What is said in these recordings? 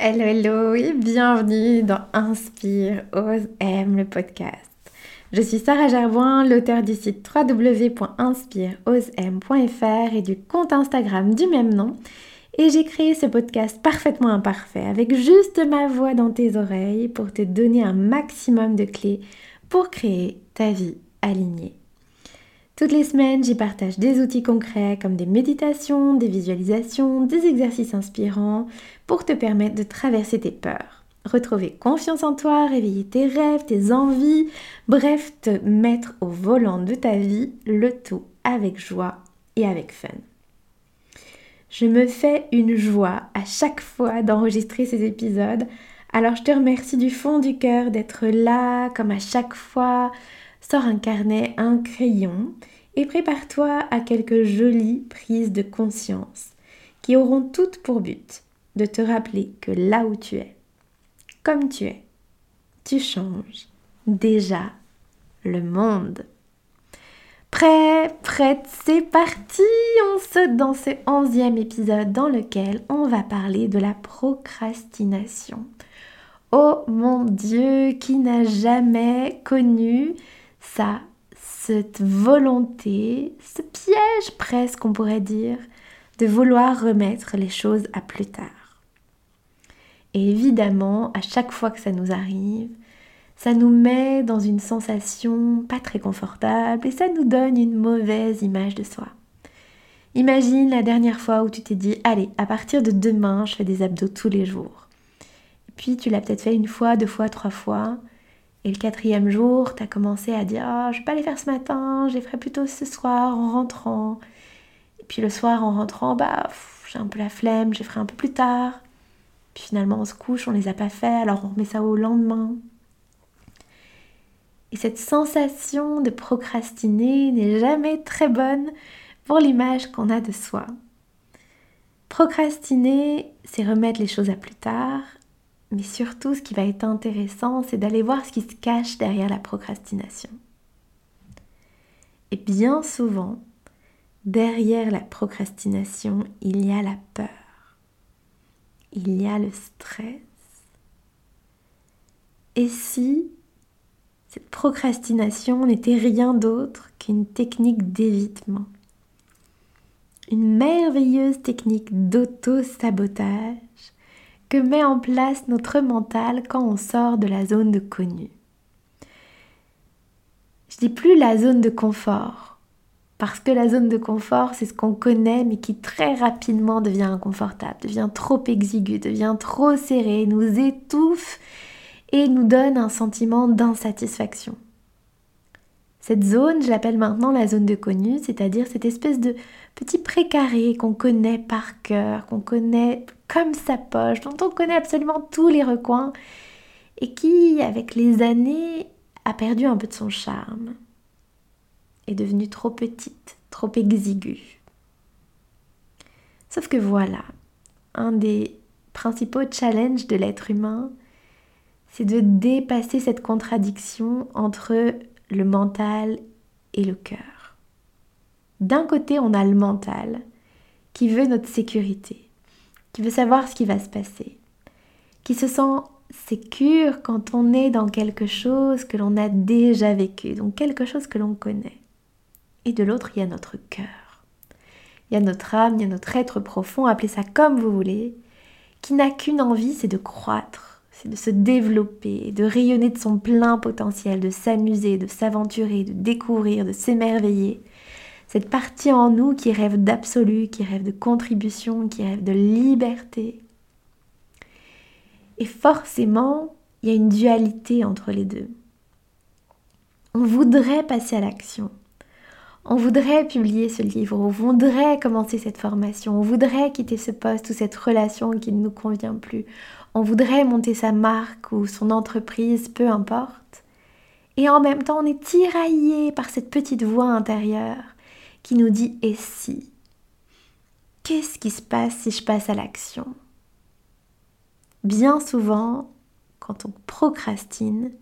Hello, hello et bienvenue dans Inspire, Ose, Aime le podcast. Je suis Sarah Gerboin, l'auteur du site www.inspireosem.fr et du compte Instagram du même nom. Et j'ai créé ce podcast parfaitement imparfait avec juste ma voix dans tes oreilles pour te donner un maximum de clés pour créer ta vie alignée. Toutes les semaines, j'y partage des outils concrets comme des méditations, des visualisations, des exercices inspirants pour te permettre de traverser tes peurs, retrouver confiance en toi, réveiller tes rêves, tes envies, bref, te mettre au volant de ta vie, le tout avec joie et avec fun. Je me fais une joie à chaque fois d'enregistrer ces épisodes, alors je te remercie du fond du cœur d'être là, comme à chaque fois, Sors un carnet, un crayon et prépare-toi à quelques jolies prises de conscience qui auront toutes pour but de te rappeler que là où tu es, comme tu es, tu changes déjà le monde. Prêt, prête, c'est parti On saute dans ce onzième épisode dans lequel on va parler de la procrastination. Oh mon Dieu, qui n'a jamais connu ça, volonté, ce piège presque on pourrait dire, de vouloir remettre les choses à plus tard. Et évidemment, à chaque fois que ça nous arrive, ça nous met dans une sensation pas très confortable et ça nous donne une mauvaise image de soi. Imagine la dernière fois où tu t'es dit Allez, à partir de demain, je fais des abdos tous les jours. Puis tu l'as peut-être fait une fois, deux fois, trois fois. Et le quatrième jour, tu as commencé à dire oh, je vais pas les faire ce matin, je les ferai plutôt ce soir en rentrant. Et puis le soir en rentrant, bah j'ai un peu la flemme, je les ferai un peu plus tard. Puis finalement on se couche, on les a pas fait, alors on remet ça au lendemain. Et cette sensation de procrastiner n'est jamais très bonne pour l'image qu'on a de soi. Procrastiner, c'est remettre les choses à plus tard mais surtout, ce qui va être intéressant, c'est d'aller voir ce qui se cache derrière la procrastination. Et bien souvent, derrière la procrastination, il y a la peur. Il y a le stress. Et si cette procrastination n'était rien d'autre qu'une technique d'évitement Une merveilleuse technique d'auto-sabotage que met en place notre mental quand on sort de la zone de connu. Je dis plus la zone de confort, parce que la zone de confort, c'est ce qu'on connaît, mais qui très rapidement devient inconfortable, devient trop exigu, devient trop serré, nous étouffe et nous donne un sentiment d'insatisfaction. Cette zone, je l'appelle maintenant la zone de connu, c'est-à-dire cette espèce de petit précaré qu'on connaît par cœur, qu'on connaît comme sa poche, dont on connaît absolument tous les recoins, et qui, avec les années, a perdu un peu de son charme, est devenue trop petite, trop exiguë. Sauf que voilà, un des principaux challenges de l'être humain, c'est de dépasser cette contradiction entre le mental et le cœur. D'un côté, on a le mental qui veut notre sécurité, qui veut savoir ce qui va se passer, qui se sent sécure quand on est dans quelque chose que l'on a déjà vécu, donc quelque chose que l'on connaît. Et de l'autre, il y a notre cœur. Il y a notre âme, il y a notre être profond, appelez ça comme vous voulez, qui n'a qu'une envie, c'est de croître, c'est de se développer, de rayonner de son plein potentiel, de s'amuser, de s'aventurer, de découvrir, de s'émerveiller. Cette partie en nous qui rêve d'absolu, qui rêve de contribution, qui rêve de liberté. Et forcément, il y a une dualité entre les deux. On voudrait passer à l'action. On voudrait publier ce livre, on voudrait commencer cette formation, on voudrait quitter ce poste ou cette relation qui ne nous convient plus. On voudrait monter sa marque ou son entreprise, peu importe. Et en même temps, on est tiraillé par cette petite voix intérieure qui nous dit et si? Qu'est-ce qui se passe si je passe à l'action? Bien souvent, quand on procrastine,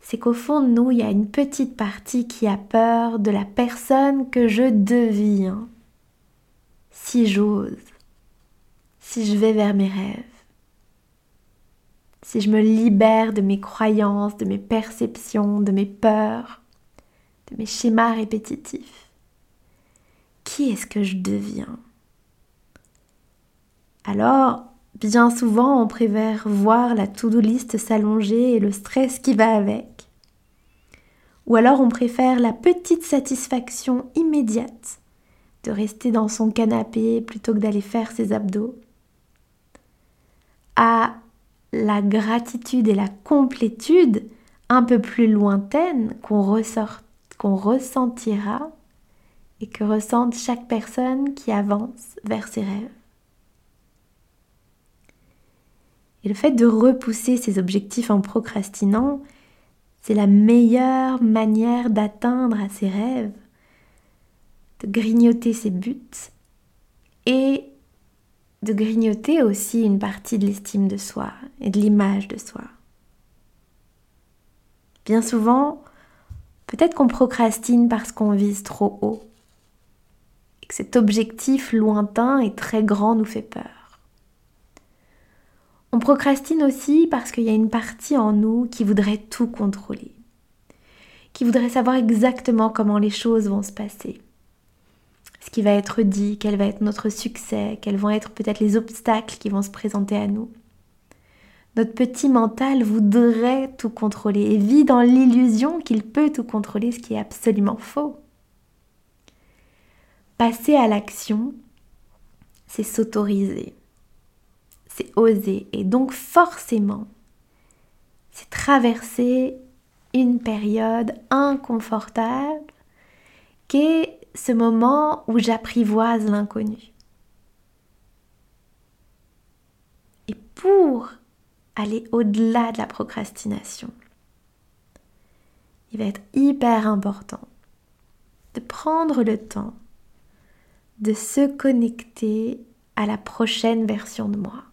c'est qu'au fond de nous, il y a une petite partie qui a peur de la personne que je deviens. Si j'ose, si je vais vers mes rêves, si je me libère de mes croyances, de mes perceptions, de mes peurs, de mes schémas répétitifs, qui est-ce que je deviens? Alors, bien souvent, on préfère voir la to-do list s'allonger et le stress qui va avec. Ou alors on préfère la petite satisfaction immédiate de rester dans son canapé plutôt que d'aller faire ses abdos. À la gratitude et la complétude un peu plus lointaine qu'on ressentira et que ressente chaque personne qui avance vers ses rêves. Et le fait de repousser ses objectifs en procrastinant, c'est la meilleure manière d'atteindre à ses rêves, de grignoter ses buts et de grignoter aussi une partie de l'estime de soi et de l'image de soi. Bien souvent, peut-être qu'on procrastine parce qu'on vise trop haut et que cet objectif lointain et très grand nous fait peur. On procrastine aussi parce qu'il y a une partie en nous qui voudrait tout contrôler, qui voudrait savoir exactement comment les choses vont se passer ce qui va être dit, quel va être notre succès, quels vont être peut-être les obstacles qui vont se présenter à nous. Notre petit mental voudrait tout contrôler et vit dans l'illusion qu'il peut tout contrôler, ce qui est absolument faux. Passer à l'action, c'est s'autoriser, c'est oser et donc forcément, c'est traverser une période inconfortable qui est ce moment où j'apprivoise l'inconnu. Et pour aller au-delà de la procrastination, il va être hyper important de prendre le temps de se connecter à la prochaine version de moi.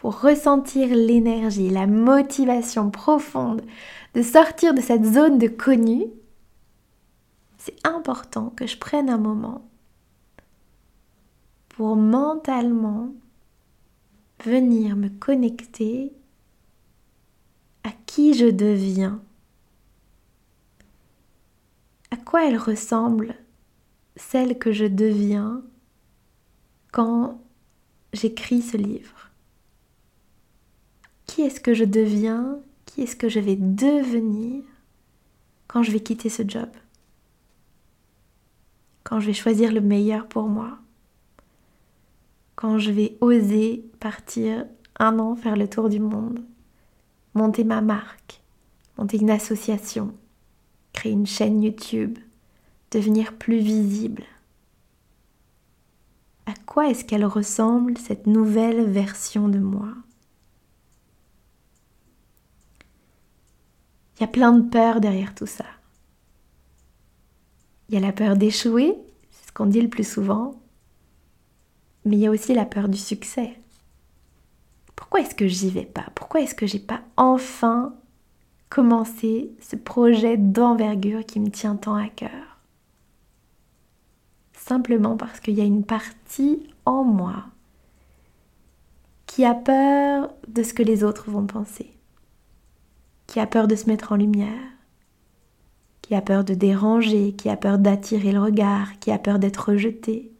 Pour ressentir l'énergie, la motivation profonde de sortir de cette zone de connu c'est important que je prenne un moment pour mentalement venir me connecter à qui je deviens, à quoi elle ressemble celle que je deviens quand j'écris ce livre. Qui est-ce que je deviens? Qui est-ce que je vais devenir quand je vais quitter ce job? Quand je vais choisir le meilleur pour moi, quand je vais oser partir un an faire le tour du monde, monter ma marque, monter une association, créer une chaîne YouTube, devenir plus visible? À quoi est-ce qu'elle ressemble cette nouvelle version de moi? Il y a plein de peurs derrière tout ça. Il y a la peur d'échouer, c'est ce qu'on dit le plus souvent, mais il y a aussi la peur du succès. Pourquoi est-ce que j'y vais pas? Pourquoi est-ce que j'ai pas enfin commencé ce projet d'envergure qui me tient tant à cœur? Simplement parce qu'il y a une partie en moi qui a peur de ce que les autres vont penser, qui a peur de se mettre en lumière, qui a peur de déranger, qui a peur d'attirer le regard, qui a peur d'être rejeté,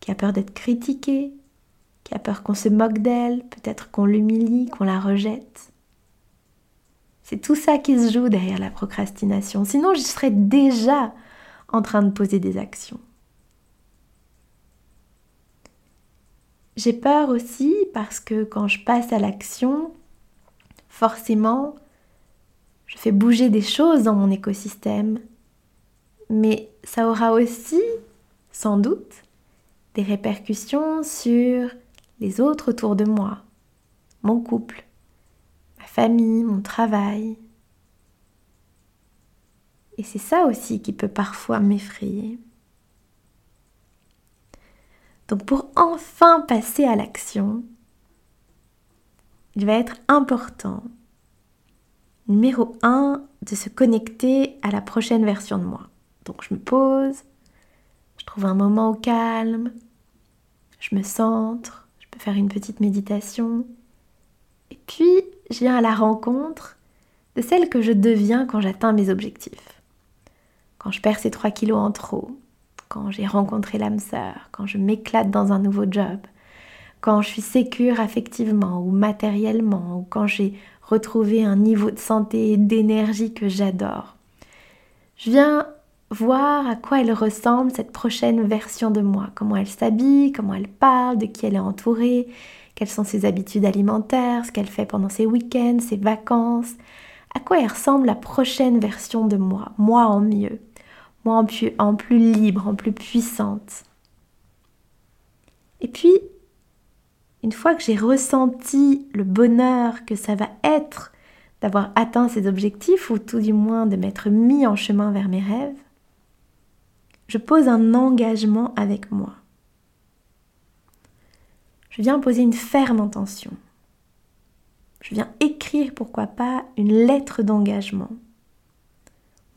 qui a peur d'être critiqué, qui a peur qu'on se moque d'elle, peut-être qu'on l'humilie, qu'on la rejette. C'est tout ça qui se joue derrière la procrastination. Sinon, je serais déjà en train de poser des actions. J'ai peur aussi parce que quand je passe à l'action, forcément, je fais bouger des choses dans mon écosystème, mais ça aura aussi, sans doute, des répercussions sur les autres autour de moi, mon couple, ma famille, mon travail. Et c'est ça aussi qui peut parfois m'effrayer. Donc pour enfin passer à l'action, il va être important Numéro 1, de se connecter à la prochaine version de moi. Donc je me pose, je trouve un moment au calme, je me centre, je peux faire une petite méditation. Et puis, je viens à la rencontre de celle que je deviens quand j'atteins mes objectifs. Quand je perds ces 3 kilos en trop, quand j'ai rencontré l'âme sœur, quand je m'éclate dans un nouveau job, quand je suis sécure affectivement ou matériellement, ou quand j'ai retrouvé un niveau de santé et d'énergie que j'adore. Je viens voir à quoi elle ressemble cette prochaine version de moi, comment elle s'habille, comment elle parle, de qui elle est entourée, quelles sont ses habitudes alimentaires, ce qu'elle fait pendant ses week-ends, ses vacances, à quoi elle ressemble la prochaine version de moi, moi en mieux, moi en plus, en plus libre, en plus puissante. Et puis, une fois que j'ai ressenti le bonheur que ça va être d'avoir atteint ces objectifs, ou tout du moins de m'être mis en chemin vers mes rêves, je pose un engagement avec moi. Je viens poser une ferme intention. Je viens écrire, pourquoi pas, une lettre d'engagement.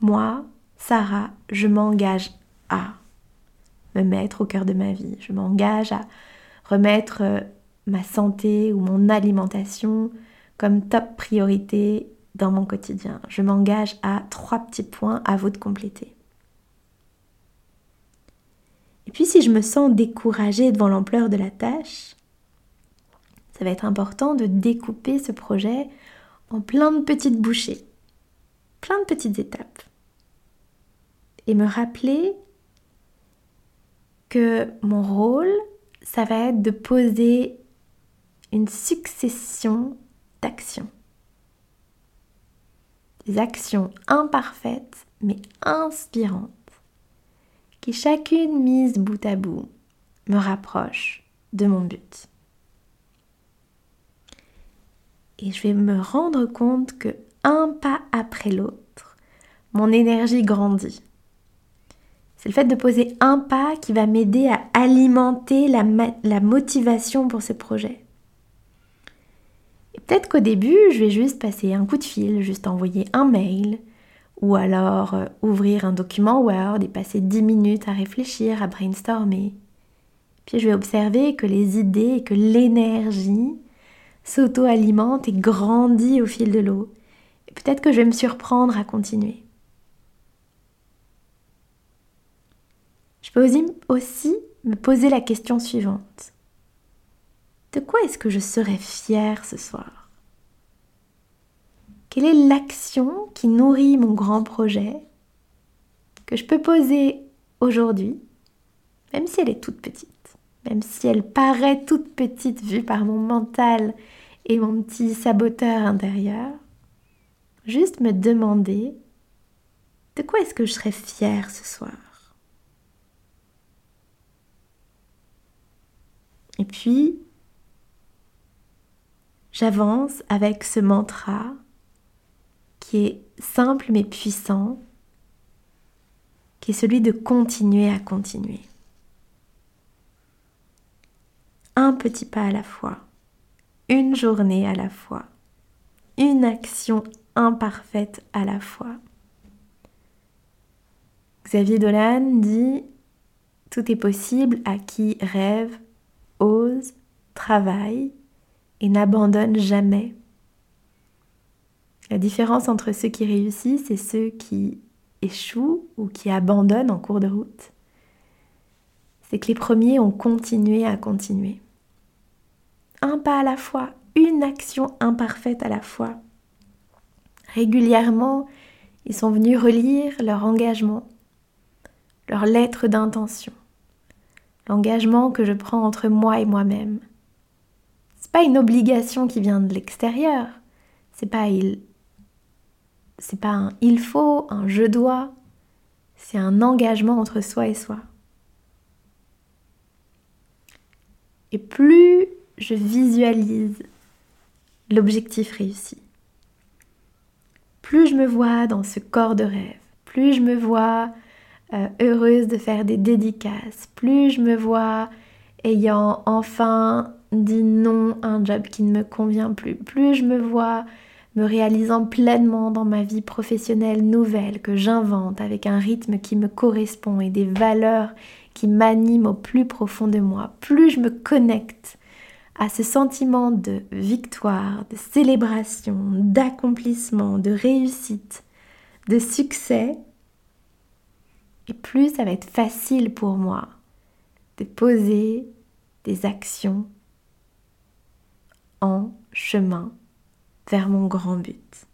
Moi, Sarah, je m'engage à me mettre au cœur de ma vie. Je m'engage à remettre euh, ma santé ou mon alimentation comme top priorité dans mon quotidien. Je m'engage à trois petits points à vous de compléter. Et puis si je me sens découragée devant l'ampleur de la tâche, ça va être important de découper ce projet en plein de petites bouchées, plein de petites étapes. Et me rappeler que mon rôle, ça va être de poser une succession d'actions. Des actions imparfaites mais inspirantes, qui chacune mise bout à bout me rapproche de mon but. Et je vais me rendre compte que un pas après l'autre, mon énergie grandit. C'est le fait de poser un pas qui va m'aider à alimenter la, la motivation pour ce projet. Peut-être qu'au début, je vais juste passer un coup de fil, juste envoyer un mail, ou alors euh, ouvrir un document Word et passer 10 minutes à réfléchir, à brainstormer. Puis je vais observer que les idées et que l'énergie s'auto-alimentent et grandit au fil de l'eau. Et peut-être que je vais me surprendre à continuer. Je peux aussi me poser la question suivante. De quoi est-ce que je serais fière ce soir? Quelle est l'action qui nourrit mon grand projet que je peux poser aujourd'hui, même si elle est toute petite, même si elle paraît toute petite vue par mon mental et mon petit saboteur intérieur, juste me demander de quoi est-ce que je serais fière ce soir? Et puis, j'avance avec ce mantra qui est simple mais puissant, qui est celui de continuer à continuer. Un petit pas à la fois, une journée à la fois, une action imparfaite à la fois. Xavier Dolan dit Tout est possible à qui rêve, ose, travaille et n'abandonne jamais. La différence entre ceux qui réussissent et ceux qui échouent ou qui abandonnent en cours de route, c'est que les premiers ont continué à continuer. Un pas à la fois, une action imparfaite à la fois. Régulièrement, ils sont venus relire leur engagement, leur lettre d'intention, l'engagement que je prends entre moi et moi-même c'est pas une obligation qui vient de l'extérieur. C'est pas il c'est pas un il faut, un je dois. C'est un engagement entre soi et soi. Et plus je visualise l'objectif réussi, plus je me vois dans ce corps de rêve, plus je me vois euh, heureuse de faire des dédicaces, plus je me vois ayant enfin dit non à un job qui ne me convient plus, plus je me vois me réalisant pleinement dans ma vie professionnelle nouvelle que j'invente avec un rythme qui me correspond et des valeurs qui m'animent au plus profond de moi, plus je me connecte à ce sentiment de victoire, de célébration, d'accomplissement, de réussite, de succès, et plus ça va être facile pour moi de poser des actions en chemin vers mon grand but.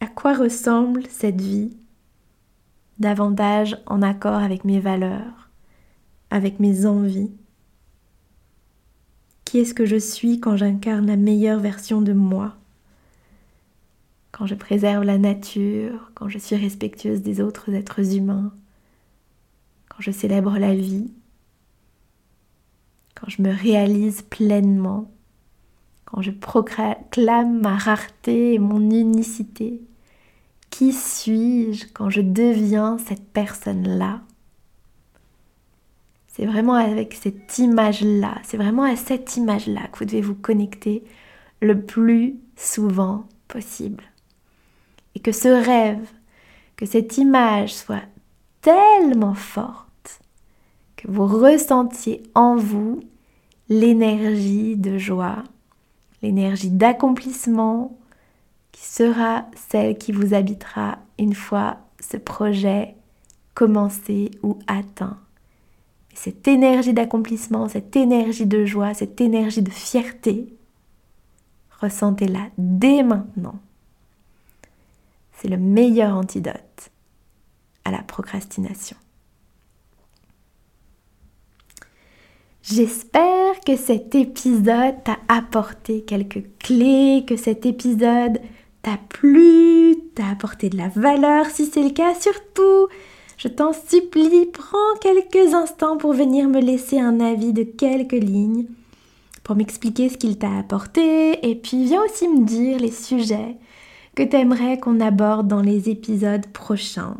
À quoi ressemble cette vie davantage en accord avec mes valeurs, avec mes envies? Qui est-ce que je suis quand j'incarne la meilleure version de moi? Quand je préserve la nature, quand je suis respectueuse des autres êtres humains, quand je célèbre la vie, quand je me réalise pleinement, quand je proclame ma rareté et mon unicité, qui suis-je quand je deviens cette personne-là? C'est vraiment avec cette image-là, c'est vraiment à cette image-là que vous devez vous connecter le plus souvent possible. Et que ce rêve, que cette image soit tellement forte que vous ressentiez en vous l'énergie de joie, l'énergie d'accomplissement qui sera celle qui vous habitera une fois ce projet commencé ou atteint. cette énergie d'accomplissement, cette énergie de joie, cette énergie de fierté, ressentez-la dès maintenant. C'est le meilleur antidote à la procrastination. J'espère que cet épisode t'a apporté quelques clés, que cet épisode t'a plu, t'a apporté de la valeur. Si c'est le cas, surtout, je t'en supplie, prends quelques instants pour venir me laisser un avis de quelques lignes, pour m'expliquer ce qu'il t'a apporté, et puis viens aussi me dire les sujets que t'aimerais qu'on aborde dans les épisodes prochains.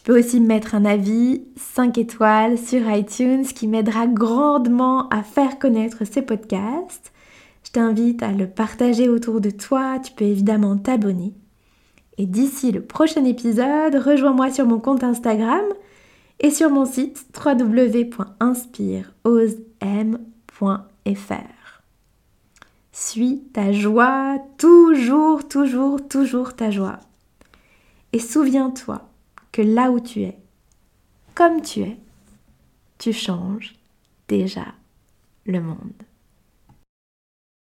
Tu peux aussi mettre un avis 5 étoiles sur iTunes qui m'aidera grandement à faire connaître ces podcasts. Je t'invite à le partager autour de toi, tu peux évidemment t'abonner. Et d'ici le prochain épisode, rejoins-moi sur mon compte Instagram et sur mon site www.inspireosem.fr. Suis ta joie, toujours, toujours, toujours ta joie. Et souviens-toi, là où tu es, comme tu es, tu changes déjà le monde.